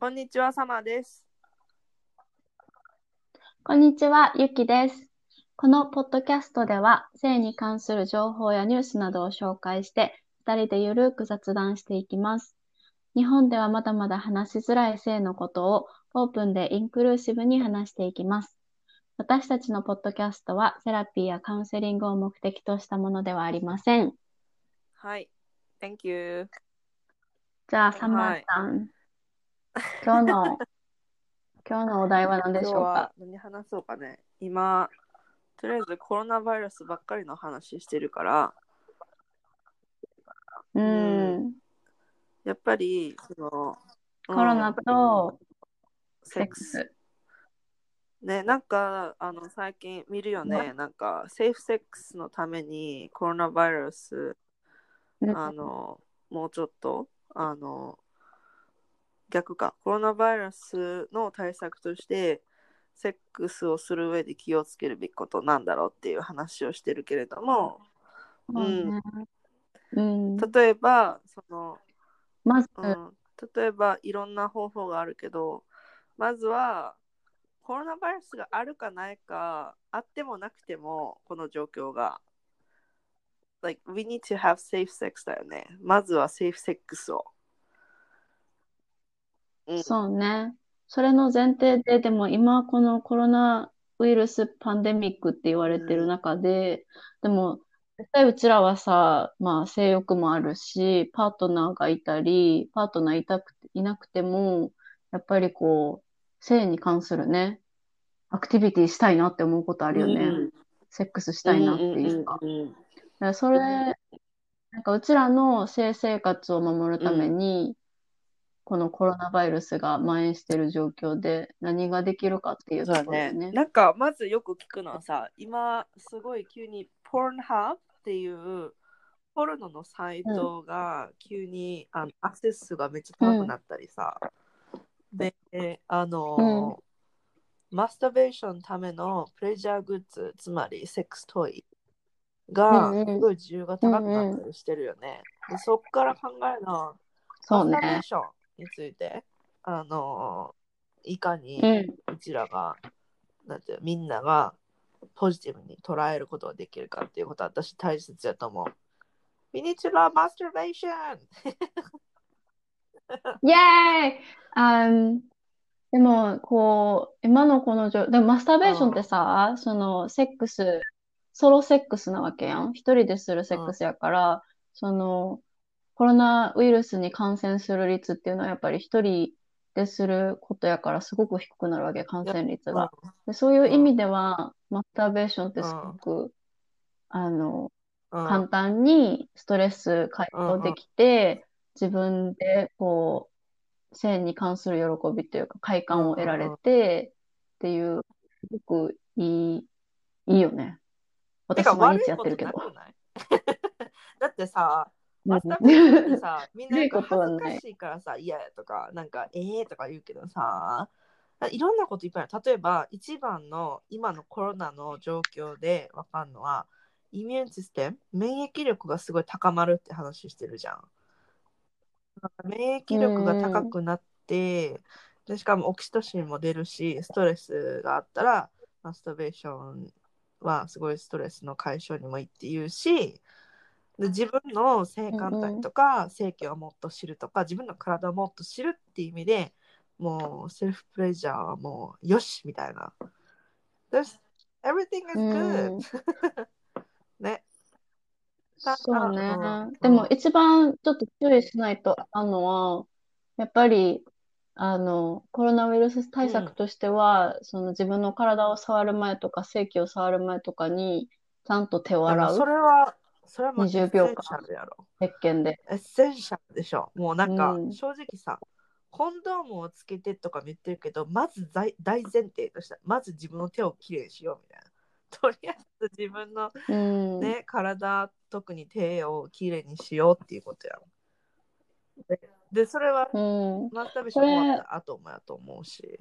こんにちは、サマーです。こんにちは、ゆきです。このポッドキャストでは、性に関する情報やニュースなどを紹介して、二人でゆるく雑談していきます。日本ではまだまだ話しづらい性のことをオープンでインクルーシブに話していきます。私たちのポッドキャストは、セラピーやカウンセリングを目的としたものではありません。はい。Thank you. じゃあ、サマーさん、今日の、今日のお題は何でしょうか？は何話そうかね。今、とりあえずコロナウイルスばっかりの話してるから、ううんん。やっぱり、その、コロナとセセックス。ね、なんか、あの、最近見るよね。なんか、セーフセックスのためにコロナウイルス、うんあの、もうちょっと、あの、逆か、コロナウイルスの対策として、セックスをする上で気をつけるべきことなんだろうっていう話をしてるけれども、そうねうん。例えば、その、まず、うん、例えばいろんな方法があるけど、まずはコロナウイルスがあるかないか、あってもなくても、この状況が。Like, we need to have safe sex だよね。まずはセーフセックスを。うんそうね。それの前提で、でも今このコロナウイルスパンデミックって言われてる中で、でも絶対うちらはさ、まあ性欲もあるし、パートナーがいたり、パートナーいたくて、いなくても、やっぱりこう、性に関するね、アクティビティしたいなって思うことあるよね。うんセックスしたいなっていうか。うんうんうんだからそれ、なんかうちらの性生活を守るために、このコロナウイルスが蔓延している状況で何ができるかっていうところだよね。ね。なんかまずよく聞くのはさ、今すごい急に Pornhub っていうポルノのサイトが急に、あのアクセス数がめっちゃ高くなったりさ、で、あの、マスターベーションのためのプレジャーグッズ、つまりセックストイがうんうんすごい需要が高くなったりしてるよね。でそっから考えるのは、そうねマスターベー。ションについて、あの、いかに、うん。うちらが、なんていうみんながポジティブに捉えることができるかっていうことは私大切だと思う。We need to love masturbation! イエーイあんでも、こう、今のこの状、でもマスターベーションってさ、その、セックス、ソロセックスなわけやん。一人でするセックスやから、その、コロナウイルスに感染する率っていうのはやっぱり一人ですることやからすごく低くなるわけ、感染率が。でそういう意味では、マスターベーションってすごく、あの、うん。簡単にストレス解消できて、自分でこう、性に関する喜びというか快感を得られてっていう、すごくいい、いいよね。私毎日やってるけど。だってさ、うんマスターベーションってさ、みんな恥ずかしいからさ、嫌やとか、なんか、ええとか言うけどさ、いろんなこといっぱいある。例えば、一番の今のコロナの状況で分かるのは、イミューンシステム、免疫力がすごい高まるって話してるじゃん。免疫力が高くなって、でしかもオキシトシンも出るし、ストレスがあったら、マスターベーションはすごいストレスの解消にもいいっていうし、で自分の性感帯とか、性器をもっと知るとか、自分の体をもっと知るっていう意味でもうセルフプレジャーはもうよしみたいな。There's, everything is good. うん ね。そうねうん。でも一番ちょっと注意しないとあのは、やっぱり、あの、コロナウイルス対策としては、その自分の体を触る前とか、性器を触る前とかに、ちゃんと手を洗う。でもそれは、それはもう20秒間 essential やろ。石鹸で。 essential でしょ。もうなんか、うん正直さ、コンドームをつけてとかも言ってるけど、まず大大前提として、まず自分の手をきれいにしようみたいな。とりあえず自分のうん。ね、体、特に手をきれいにしようっていうことやん。で、でそれは、うん。マスターベーション終わった後もやと思うし。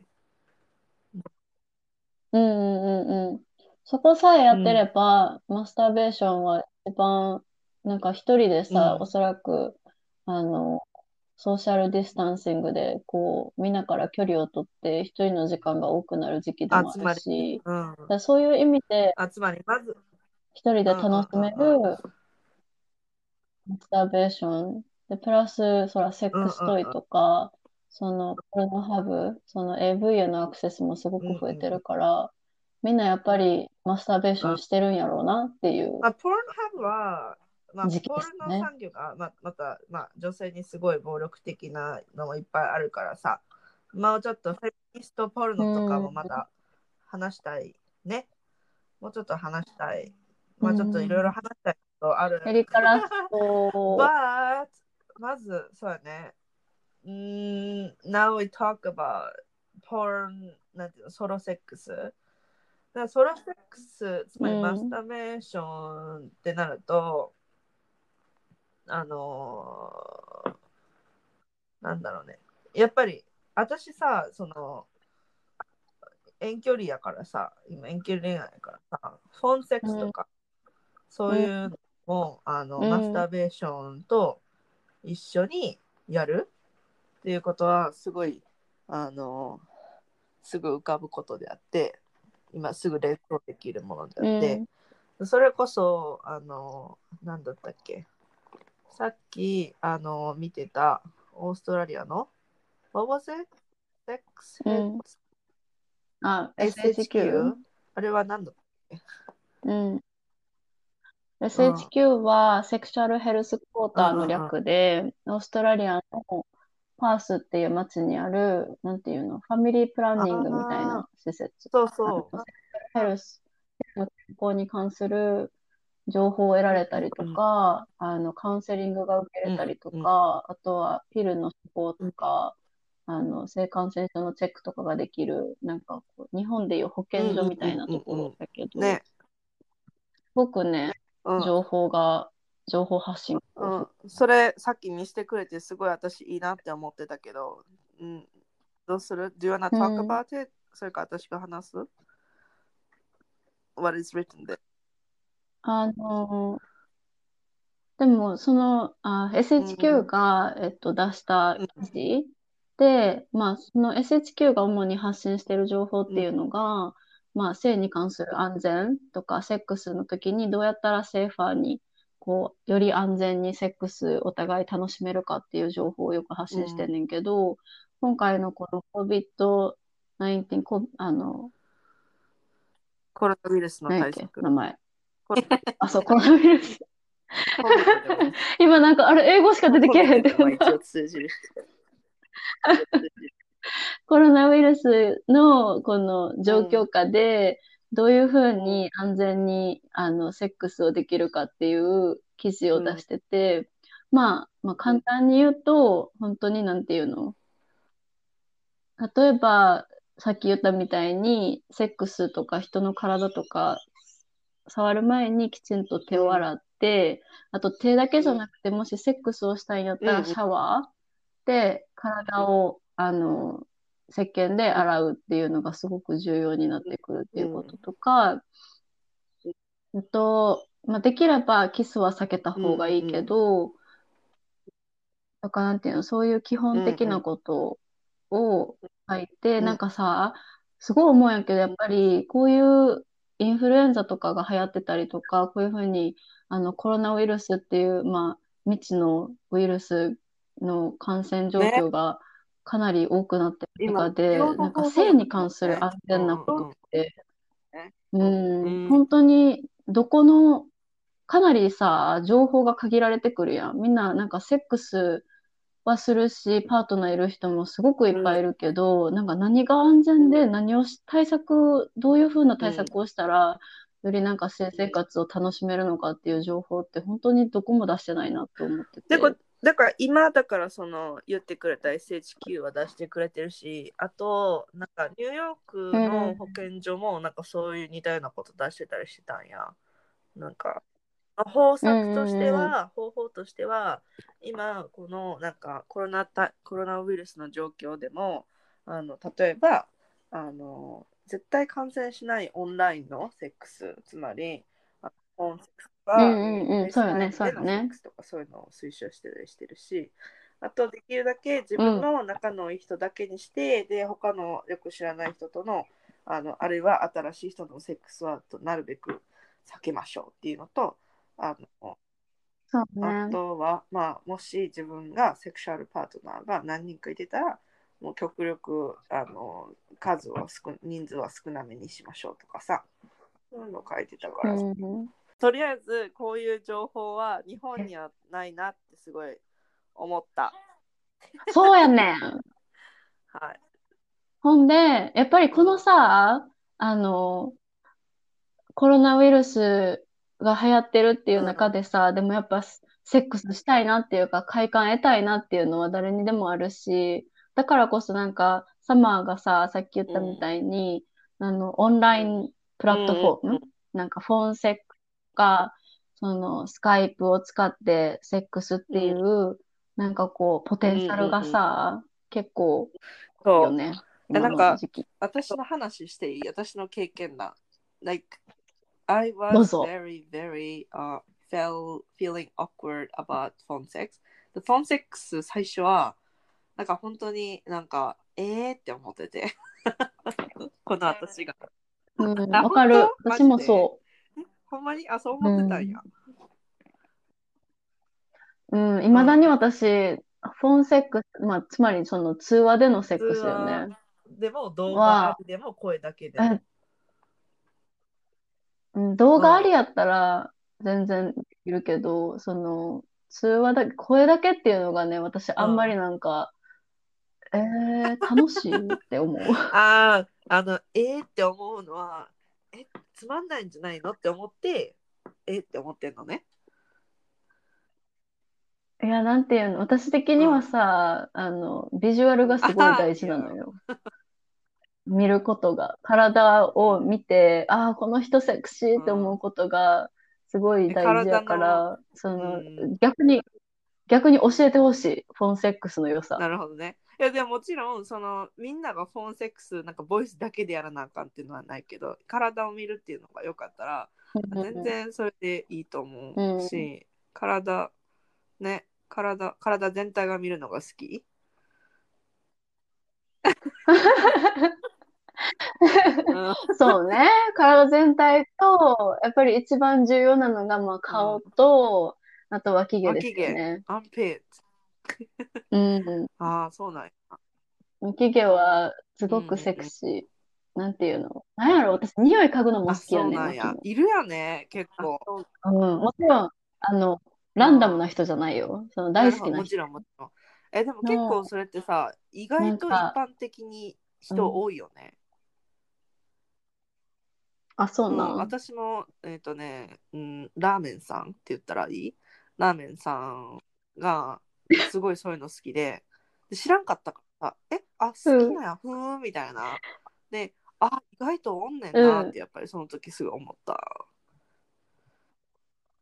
うんうんうんうん。そこさえやってれば、マスターベーションは一番、なんか一人でさ、うん。おそらく、あの、ソーシャルディスタンシングで、こう、みんなから距離をとって、一人の時間が多くなる時期でもあるし、うん。だからそういう意味で、あつまり、まず、一人で楽しめうんうんうん。るマスターベーション。で、プラス、そら、セックストイとか、その、ポルノハブ、その AV へのアクセスもすごく増えてるから、みんなやっぱりマスターベーションしてるんやろうなっていう。まあ、ポルノハブは、まあ、時期ポルですねノ産業が、まあ、また、まあ、女性にすごい暴力的なのもいっぱいあるからさ、もうちょっとフェミニストポルノとかもまた話したいね。もうちょっと話したい。まあ、ちょっといろいろ話したいことある。エリカラスト、But まずそうやね。うーん now we talk about porn なんていうのソロセックス。だソロセックス、つまりうん。マスターベーションってなると、あのーなんだろうね。やっぱり私さ、その遠距離やからさ、今遠距離恋愛やからさ、フォンセックスとか、そういうのも、あの、うん。マスターベーションと一緒にやるっていうことは、すごい、あの、すぐ浮かぶことであって、今すぐ連想できるものであって、それこそ、あの、なんだったっけ、さっき、あの、見てたオーストラリアの、What was it? Sex うん Heads あ、SHQ? SHQ? あれは何だうん。SHQ はセクシャルヘルスクォーターの略で、オーストラリアのパースっていう町にある、なんていうの、ファミリープランニングみたいな施設。そうそう。ヘルスの健康に関する情報を得られたりとか、あの、カウンセリングが受けれたりとか、うんうんあとはピルの処方とか、あの、性感染症のチェックとかができる、なんかこう、日本でいう保健所みたいなところだけど、ね。すごくね、うん。情報が、情報発信がうん、それさっき見せてくれてすごい私いいなって思ってたけど、うん、どうする ?Do you wanna talk うん about it?、それか私が話す ?What is written there? あの、でも、その、あ、SHQ が、えっと、出した記事で、まあ、その SHQ が主に発信している情報っていうのが、まあ、性に関する安全とか、セックスの時にどうやったらセーファーに、こう、より安全にセックスお互い楽しめるかっていう情報をよく発信してんねんけど、今回のこの COVID-19、こあの、コロナウイルスの対策。名前。コロあ、そう、コロナウイルス。今なんか、あれ、英語しか出てけえへん。って コロナウイルスのこの状況下で、どういうふうに安全にあのセックスをできるかっていう記事を出してて、まあ、まあ簡単に言うと、本当になんていうの？例えば、さっき言ったみたいに、セックスとか人の体とか触る前にきちんと手を洗って、あと手だけじゃなくて、もしセックスをしたいんやったうんらシャワーで体を、あの、石鹸で洗うっていうのがすごく重要になってくるっていうこととか、あと、まあ、できればキスは避けた方がいいけど、とかなんていうの、そういう基本的なことを書いて、うん。なんかさ、すごい思うんやけど、やっぱりこういうインフルエンザとかが流行ってたりとか、こういうふうにあのコロナウイルスっていう、まあ、未知のウイルスの感染状況がかなり多くなってる中で、今なんか性に関する安全なことって、うん、うん。本当にどこの、かなりさ、情報が限られてくるやん。みんななんかセックスはするし、パートナーいる人もすごくいっぱいいるけど、なんか何が安全で何をし、対策、どういうふうな対策をしたら、よりなんか性生活を楽しめるのかっていう情報って本当にどこも出してないなと思ってて。だから今だからその言ってくれた SHQ は出してくれてるしあとなんかニューヨークの保健所もなんかそういう似たようなこと出してたりしてたんや。なんかまあ方策としては、方法としては今このなんかコロナたコロナウイルスの状況でもあの例えばあの絶対感染しないオンラインのセックスつまりあフォンセックスとか、うんうんうんそうよねそうよねでのセックスとかそういうのを推奨してたりしてるしあとできるだけ自分の仲のいい人だけにして、で他のよく知らない人とのあのあるいは新しい人とのセックスはとなるべく避けましょうっていうのとあのそうあね。とは、まあ、もし自分がセクシャルパートナーが何人かいてたらもう極力あの数を少人数は少なめにしましょうとかさそういうの書いてたから、うん。とりあえずこういう情報は日本にはないなってすごい思った。そうやねん。はい。ほんで、やっぱりこのさ、あの、コロナウイルスが流行ってるっていう中でさ、でもやっぱセックスしたいなっていうか、快感得たいなっていうのは誰にでもあるし、だからこそなんか、サマーがさ、さっき言ったみたいに、あの、オンラインプラットフォーム、なんかフォンセックか、そのスカイプを使ってセックスっていう、なんかこう、ポテンシャルがさ、結構いいそうよね。えなんか。私の話していい？私の経験だ。Like, I was ぞ very, very, uh, felt feeling awkward about phone sex. The phone sex 最初は、なんか本当になんか、えーって思ってて。この私が。うん、かる。私もそほんまにあ、そう思ってたんや。う。うん、いまだに私、フォンセックス、まあ、つまりその通話でのセックスよね。でも動画ありでも声だけでも。うん、動画ありやったら全然できるけど、その、通話だけ、声だけっていうのがね、私あんまりなんか、えー、楽しいって思う。ああ、あの、えーって思うのは、え、つまんないんじゃないの？って思って、え？って思ってんのね。いや、なんていうの、私的にはさ、あの、ビジュアルがすごい大事なのよ。見ることが。体を見て、ああ、この人セクシーって思うことがすごい大事やから、そのうん、逆に、逆に教えてほしい。フォンセックスの良さ。なるほどね。いや、でももちろん、その、みんながフォンセックス、なんかボイスだけでやらなあかんっていうのはないけど、体を見るっていうのがよかったら、全然それでいいと思うし、体、ね、体、体全体が見るのが好き？う んそうね。体全体と、やっぱり一番重要なのが、まあ、顔と、あと脇毛ですよね。アンペうん。ああ、そうなんや。脇毛はすごくセクシー。なんていうの？なんやろ？私、匂い嗅ぐのもあ、好きやね、そうなんや脇。いるよね、結構。の。うん。もちろん、あの、ランダムな人じゃないよ。その大好きな人。もちろん、もちろん。え、でも結構それってさ、意外と一般的に人多いよね。あ、そううんなん。私も、えっ、とね、うん、ラーメンさんって言ったらいい？ラーメンさんが すごいそういうの好きで、で知らんかったから、え、あ、好きなんや、ふーん、みたいな。で、あ、意外とおんねんなって、やっぱりその時すぐ思った。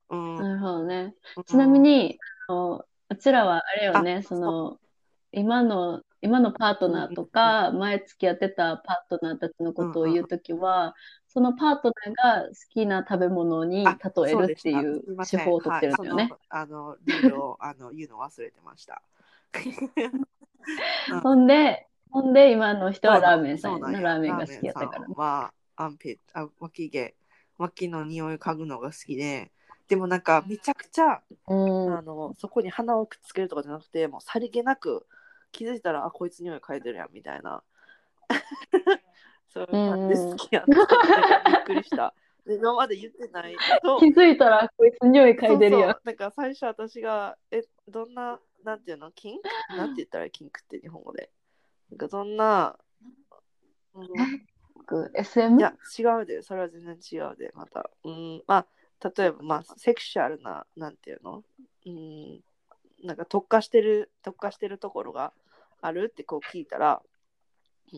うん。なるほどね。うんちなみ、に、あのうちらはあれよあね、その、今の、今のパートナーとか、前付き合ってたパートナーたちのことを言うときは、そのパートナーが好きな食べ物にあ例えるっていそう手法をとってるんだよねはい。そのあの、ルールをあの言うの忘れてました。ほんで、ほんで今の人はラーメンさんやな。そうなんやラーメンが好きやったからラーメンさんはアンピあ脇毛脇の匂いを嗅ぐのが好きででもなんかめちゃくちゃ、うん。あのそこに鼻をくっつけるとかじゃなくてもうさりげなく気づいたらあこいつ匂い嗅いでるやんみたいな。そういう感じで好きやびっくりした。で今まで言ってないと。気づいたらこいつ匂い嗅いでるやん。そう。そう。なんか最初私がえどんななんていうの？キンク？なんて言ったらキンクって日本語で。なんかどんな、うんい SM? や違うで。それは全然違うでまた。うん。まあ例えばまあセクシュアルななんていうの？うんなんか特化してる特化してるところがあるってこう聞いたら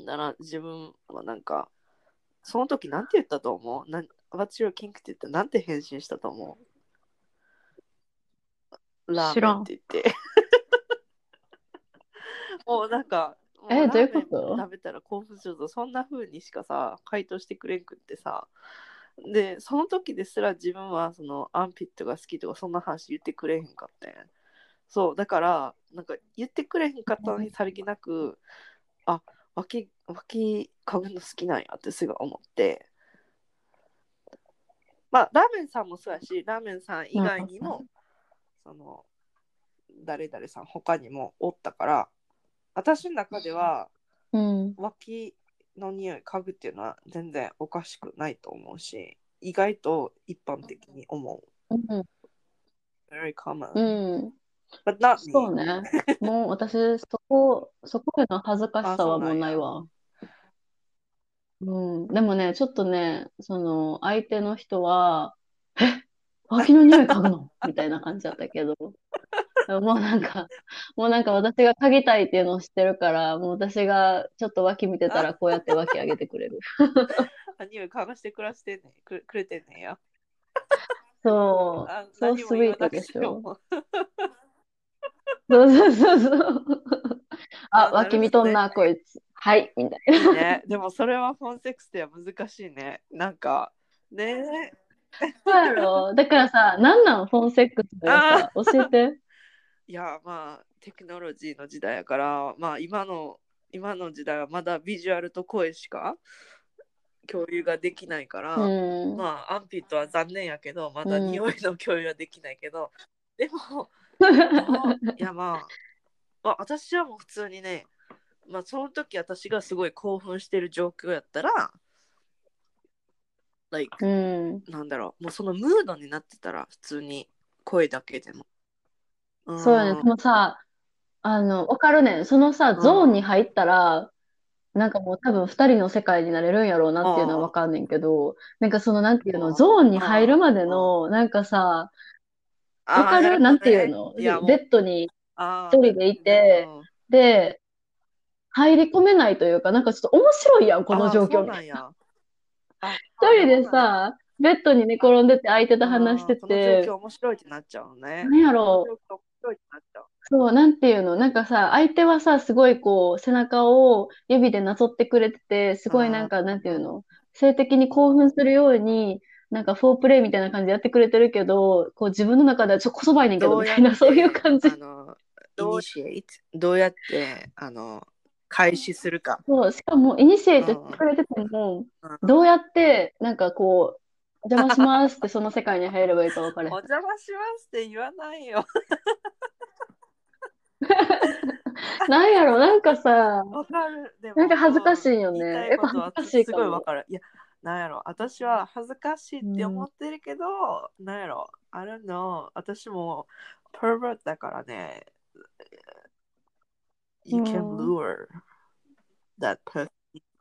なら自分はなんかその時なんて言ったと思う？なん What's your kink って言ったらなんて返信したと思う？ラーメンって言って。もうなんかもえどういうこと？食べたら興奮するとそんな風にしかさ回答してくれんくってさ。でその時ですら自分はそのアンピットが好きとかそんな話言ってくれへんかったんやそうだからなんか言ってくれへんかったのにさりげなくあ脇脇嗅ぐの好きなんやってすぐ思ってまあラーメンさんもそうやしラーメンさん以外にもその誰々さん他にもおったから私の中ではうん。脇の匂い嗅ぐっていうのは全然おかしくないと思うし意外と一般的に思う。うん。Very common. うん。But not. そうね。もう私、そこ、そこへの恥ずかしさはもうないあわ。うん。でもね、ちょっとね、その、相手の人は、え？脇の匂い嗅ぐの？みたいな感じだったけど、もうなんか、もうなんか私が嗅ぎたいっていうのを知ってるから、もう私がちょっと脇見てたらこうやって脇上げてくれる。あ匂い嗅がして暮らしてんねんくくれてんねんや。そうあ。そうスイートでしょ。そうそうそうそう。あ、脇見とんな、こいつ。はい、みたいな。ね。でもそれはフォンセックスでは難しいね。なんか、ねそうやろだからさ、なんなんフォンセックスでさ、教えて。いや、まあ、テクノロジーの時代やから、まあ、今の、今の時代はまだビジュアルと声しか共有ができないから、うん。まあ、アンピットは残念やけど、まだうん匂いの共有はできないけど、でも、どういや、まあ、まあ、私はもう普通にね、まあ、その時私がすごい興奮してる状況やったら、like うん。なんだろう、もうそのムードになってたら、普通に声だけでも。んそうやね。でもさ、あの、わかるねん。そのさ、うんゾーンに入ったら、なんかもう多分二人の世界になれるんやろうなっていうのはわかんねんけど、なんかそのなんていうの、うんゾーンに入るまでの、なんかさ、わかる？なんていうの？ベッドにあ一人でいてうんで、入り込めないというか、なんかちょっと面白いやん、この状況。一人で、さ、ベッドに寝転んでて相手と話してて。状況、面白いってなっちゃうのね。なんやろ？う。そう、なんていうの、なんかさ、相手はさ、すごいこう、背中を指でなぞってくれてて、すごいなんか、なんていうの、性的に興奮するように、なんか、フォープレイみたいな感じでやってくれてるけど、こう、自分の中ではちょっとこそばいねんけど、みたいな、そういう感じあ。の、イニシエイト、どうやって、あの、開始するか。そう、しかも、イニシエイトしてくれてても、うんどうやって、なんかこう、お邪魔しますってその世界に入ればいいか分かれへんお。邪魔しますって言わないよ。なんやろ、なんかさ、わかる。でもなんか恥ずかしいよねやっぱ恥ずかしいすごいわかる。いや、なんやろ、私は恥ずかしいって思ってるけど、なんやろ、I don't know、私も pervert だからね、You う can ん lure that person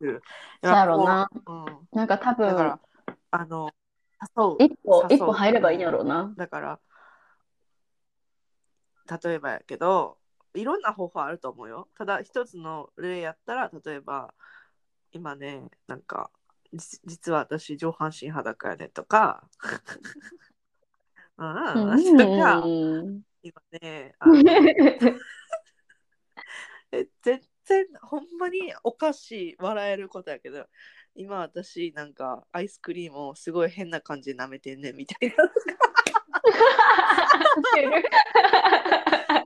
into やろな。うん、なんか多だか分ら、、あの、誘う。一歩、一歩入ればいいんやろうな。だから、例えばやけど、いろんな方法あると思うよ。ただ、一つの例やったら、例えば、今ね、なんか、じ実は私、上半身裸やねとか、うん、うんとか、今ね、あの え全然、ほんまにおかしい、笑えることやけど、今私、なんか、アイスクリームをすごい変な感じで舐めてんねんみたいな。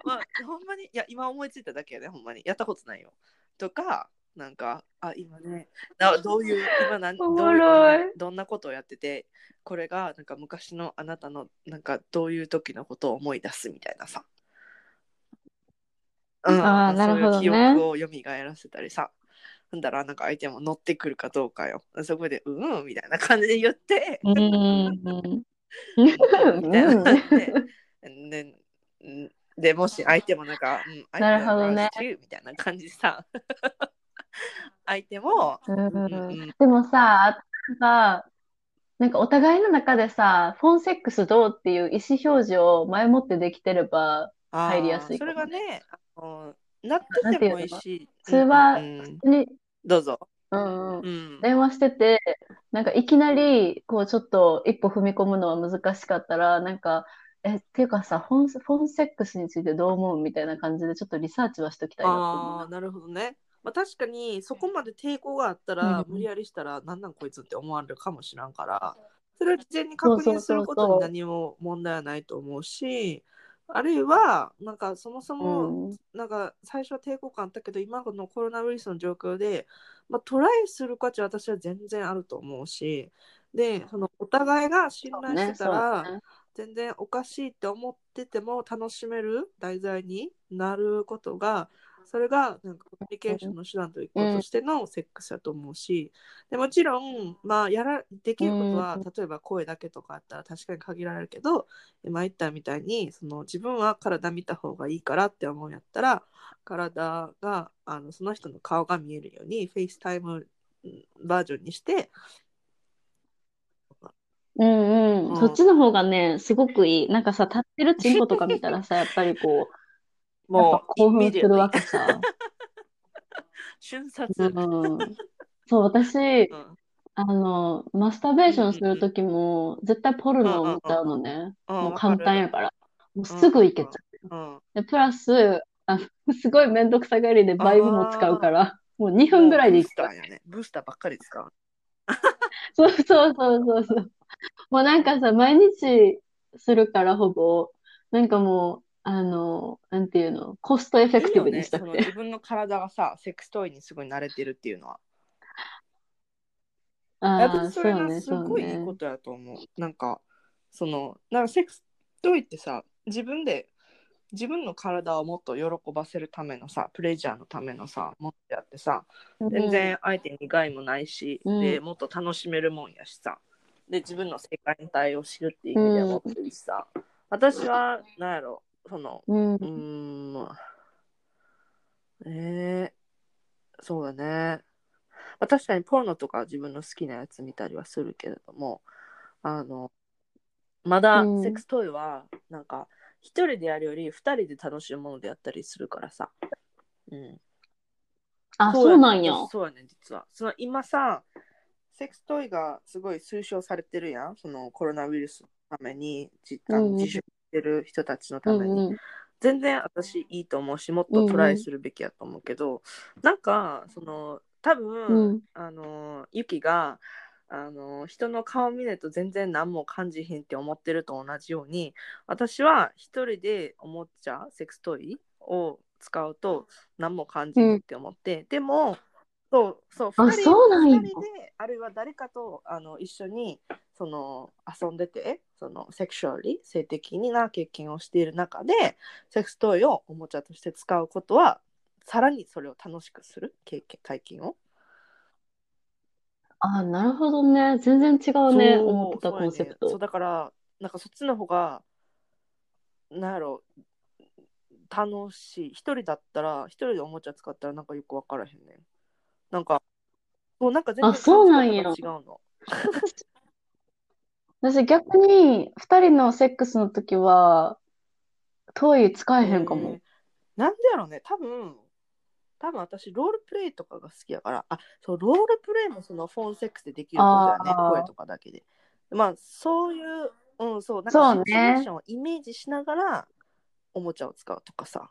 まあ、ほんまに、いや、今思いついただけやで、ほんまに。やったことないよ。とか、なんか、あ、今ね、な どういう、今何、おどういいうどんなことをやってて、これが、なんか昔のあなたの、なんか、どういう時のことを思い出すみたいなさ。うん、あーなるほどねそういう記憶を蘇らせたりさ。なんだろう、なんか相手も乗ってくるかどうかよ。そこで、うん、みたいな感じで言って、うん。みたいな感じで、でんでもし相手もなんか、うん、なるほどね I feel aroused too みたいな感じでさ、相手も、でもさ、なんか、なんかお互いの中でさ、フォンセックスどうっていう意思表示を前もってできてれば、入りやすいそれがね、あのなっててもいいし、通話うんうんに、どうぞ。うんうん、うん、電話してて、なんかいきなり、こうちょっと一歩踏み込むのは難しかったら、なんか、え、っていうかさ、フォン、フォンセックスについてどう思うみたいな感じで、ちょっとリサーチはしときたいなと思うああ、なるほどね。まあ、確かにそこまで抵抗があったら、うん。無理やりしたらなんなんこいつって思われるかもしらんからそれを事前に確認することに何も問題はないと思うしあるいはなんかそもそも、うん。なんか最初は抵抗感あったけど今のコロナウイルスの状況で、まあ、トライする価値は私は全然あると思うしでそのお互いが信頼してたら、ね。全然おかしいって思ってても楽しめる題材になることがそれがなんかコミュニケーションの手段ということとしてのセックスだと思うし、でもちろん、まあ、やらできることは、うん。例えば声だけとかあったら確かに限られるけど今言ったみたいにその自分は体見た方がいいからって思うんやったら体があのその人の顔が見えるように FaceTime バージョンにしてうんうん、うん。そっちの方がね、すごくいい。なんかさ、立ってるチンコとか見たらさ、やっぱりこう、もう興奮するわけさ。瞬殺、うん。そう、私、うんあの、マスターベーションするときも、絶対ポルノを見ちゃうのね。うんもう簡単やから。もうすぐいけちゃう。うんで、プラス、あの、すごいめんどくさがりでバイブも使うから、もう2分ぐらいでいくブースターやね。ブースターばっかり使う。そうそうそうそうそう。もうなんかさ、毎日するからほぼ、なんかもう、あの、なんていうの、コストエフェクティブにしたくて。いいよね自分の体がさ、セックストイにすごい慣れてるっていうのは。あそれがすごいいいことやと思う。なんか、その、なんかセックストイってさ、自分で、自分の体をもっと喜ばせるためのさ、プレジャーのためのさ、もっとやってさ。全然相手に害もないし、うんでもっと楽しめるもんやしさで自分の世界体を知るっていう意味ではもっといいしさ、私はなんやろそのうんう。ーんえー、そうだね、まあ、確かにポルノとか自分の好きなやつ見たりはするけれどもあのまだうんセックストイはなんか一人でやるより二人で楽しむものでやったりするからさ、うん、あ、やそうなんや。そうやね、実は。その今さ、セックストイがすごい推奨されてるやん。そのコロナウイルスのためにじあうんうんの自粛してる人たちのために。うんうん。全然私いいと思うし、もっとトライするべきやと思うけど、なんか、その、多分、うんあの、ユキが、あの人の顔見ないと全然何も感じへんって思ってると同じように私は一人でおもちゃセックストイを使うと何も感じないって思って、でもそうそうあ二人そう人であるいは誰かとあの一緒にその遊んでてそのセクシュアリ性的な経験をしている中でセックストイをおもちゃとして使うことはさらにそれを楽しくする経験体験をあ、なるほどね。全然違うね。思ってたコンセプト。そうだからなんかそっちの方がなんやろ楽しい一人だったら一人でおもちゃ使ったらなんかよく分からへんねんなんかもうなんか全然あそうなんや感じ方が違うの私逆に二人のセックスの時は、トイ使えへんかも。えー。なんでやろうね。多分多分私ロールプレイとかが好きやから。あそうロールプレイもそのフォンセックスでできることやね。あー。声とかだけで。まあそういううんそうなんかシチュエーションをイメージしながらおもちゃを使うとかさ。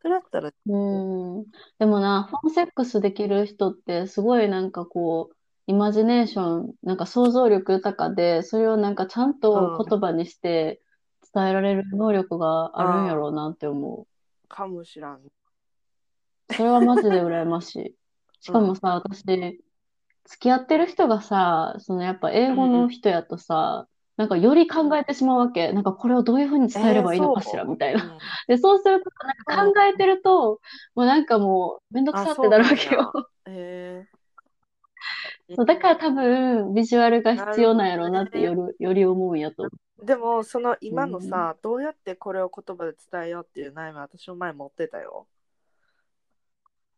それだったら。うん。でもな、フォンセックスできる人ってすごいなんかこう、イマジネーション、なんか想像力豊かで、それをなんかちゃんと言葉にして伝えられる能力があるんやろうなって思う。かもしらんそれはマジで羨ましい。しかもさ、私、付き合ってる人がさ、そのやっぱ英語の人やとさ、なんかより考えてしまうわけ。なんかこれをどういうふうに伝えればいいのかしら、みたいな。な。で、そうすると、なんか考えてると、もうなんかもうめんどくさってなるわけよ。へえそうだから多分、ビジュアルが必要なんやろうなってなるより、思うんやと思でもその今のさ、どうやってこれを言葉で伝えようっていう悩み私も前持ってたよ。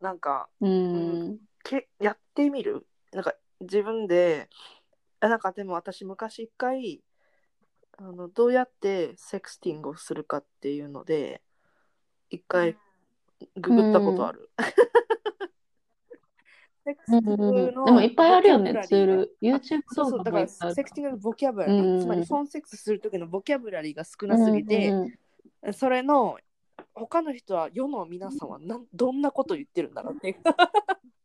なんかう。うん。けやってみる？なんか自分であなんかでも私昔一回あのどうやって sexting をするかっていうので一回ググったことある。 sexting うんのでもいっぱいあるよねツール。YouTube そうそう、だから sex ting のボキャブラリー、うん。つまりフォンセックスする時のボキャブラリーが少なすぎて、うんうんそれの他の人は世の皆さんはなんどんなこと言ってるんだろうっていう。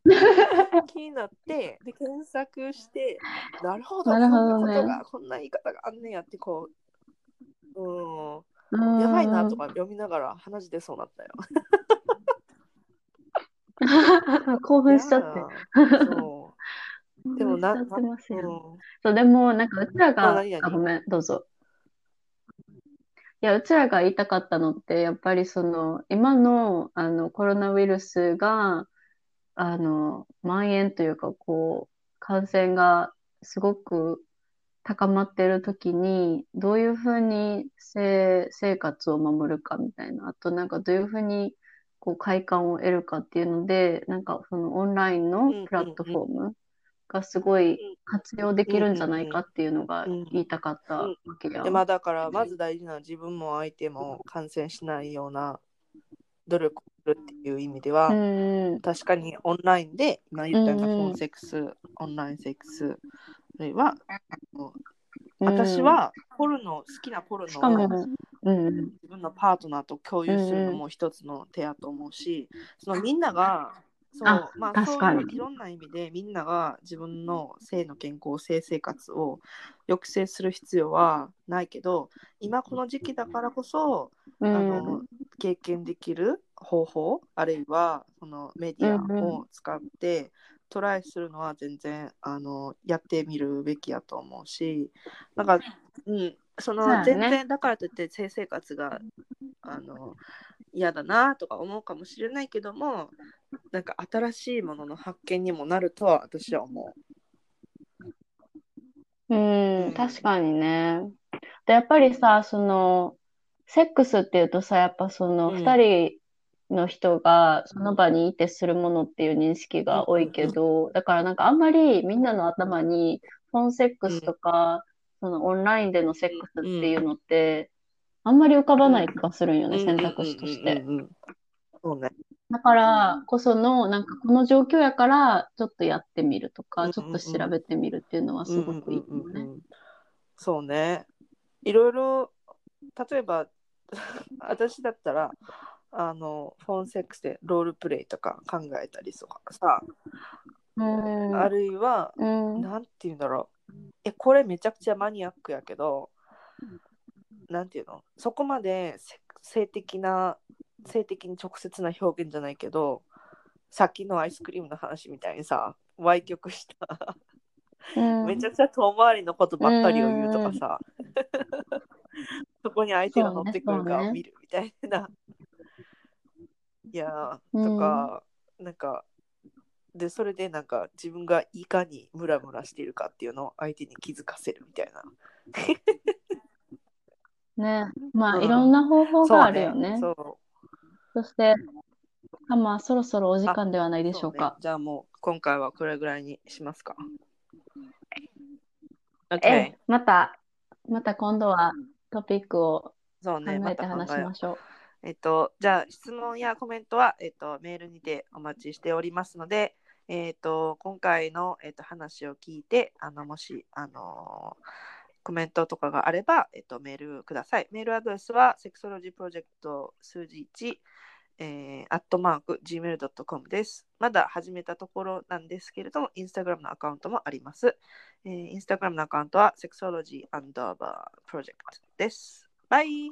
気になってで検索してなるほどなるほどね。こんなことがこんな言い方があんねやってこううん。やばいなとか読みながら話出そうになったよ。興奮しちゃって。そう。でもな、興奮しちゃってますようんそう、でも、なんか、うちらあが、あ、ごめん、どうぞ。いや、うちらが言いたかったのって、やっぱりその、今の、あの、コロナウイルスが、あの、蔓延というか、こう、感染がすごく高まってる時に、どういうふうに生、生活を守るかみたいな、あとなんかどういうふうに、こう、快感を得るかっていうので、なんかそのオンラインのプラットフォームがすごい活用できるんじゃないかっていうのが言いたかったわけやでまあだからまず大事なのは自分も相手も感染しないような努力をするっていう意味では、うん確かにオンラインで今言ったようなフォンセックス、オンラインセックスは、うん私はポルノ好きなポルノをうん、自分のパートナーと共有するのも一つの手やと思うし、そのみんながそうあまあ、そういういろんな意味でみんなが自分の性の健康性生活を抑制する必要はないけど今この時期だからこそ、うあのん、経験できる方法あるいはそのメディアを使ってトライするのは全然あのやってみるべきやと思うしなんか、うん、その全然だからといって性生活があの嫌だなとか思うかもしれないけどもなんか新しいものの発見にもなるとは私は思うん、確かにね。で、やっぱりさ、その、セックスっていうとさ、やっぱその、うん。二人の人がその場にいてするものっていう認識が多いけど、だからなんかあんまりみんなの頭に、フォンセックスとか、そのオンラインでのセックスっていうのって、あんまり浮かばない気がするんよう。ね、選択肢として。だからこその、なんかこの状況やから、ちょっとやってみるとか、ちょっと調べてみるっていうのはすごくいいかもね。そうね。いろいろ、例えば、私だったら、あの、フォンセックスでロールプレイとか考えたりとかさ、うん。あるいは、うん。なんて言うんだろう。え、これめちゃくちゃマニアックやけど、なんていうの？そこまでせ性的な、性的に直接な表現じゃないけど、さっきのアイスクリームの話みたいにさ、歪曲したうんめちゃくちゃ遠回りのことばっかりを言うとかさ、そこに相手が乗ってくるかを見るみたいな。いやーとか、なんか、で、それでなんか自分がいかにムラムラしているかっていうのを相手に気づかせるみたいな。ね。まあ、うんいろんな方法があるよね。そうそして、あまあ、そろそろお時間ではないでしょうそうねか。じゃあもう今回はこれぐらいにしますか。え OK え、また、また今度はトピックを考えて話しましょう。えっと、じゃあ質問やコメントは、えっと、メールにてお待ちしておりますので、えっと、今回の、えっと、話を聞いて、あのもし、あのコメントとかがあれば、えっと、メールください。メールアドレスは、セクソロジープロジェクト数字1、えー、アットマーク、gmail.com です。まだ始めたところなんですけれども、インスタグラムのアカウントもあります。えー、インスタグラムのアカウントは、 sexology アンダーバー project です。バイ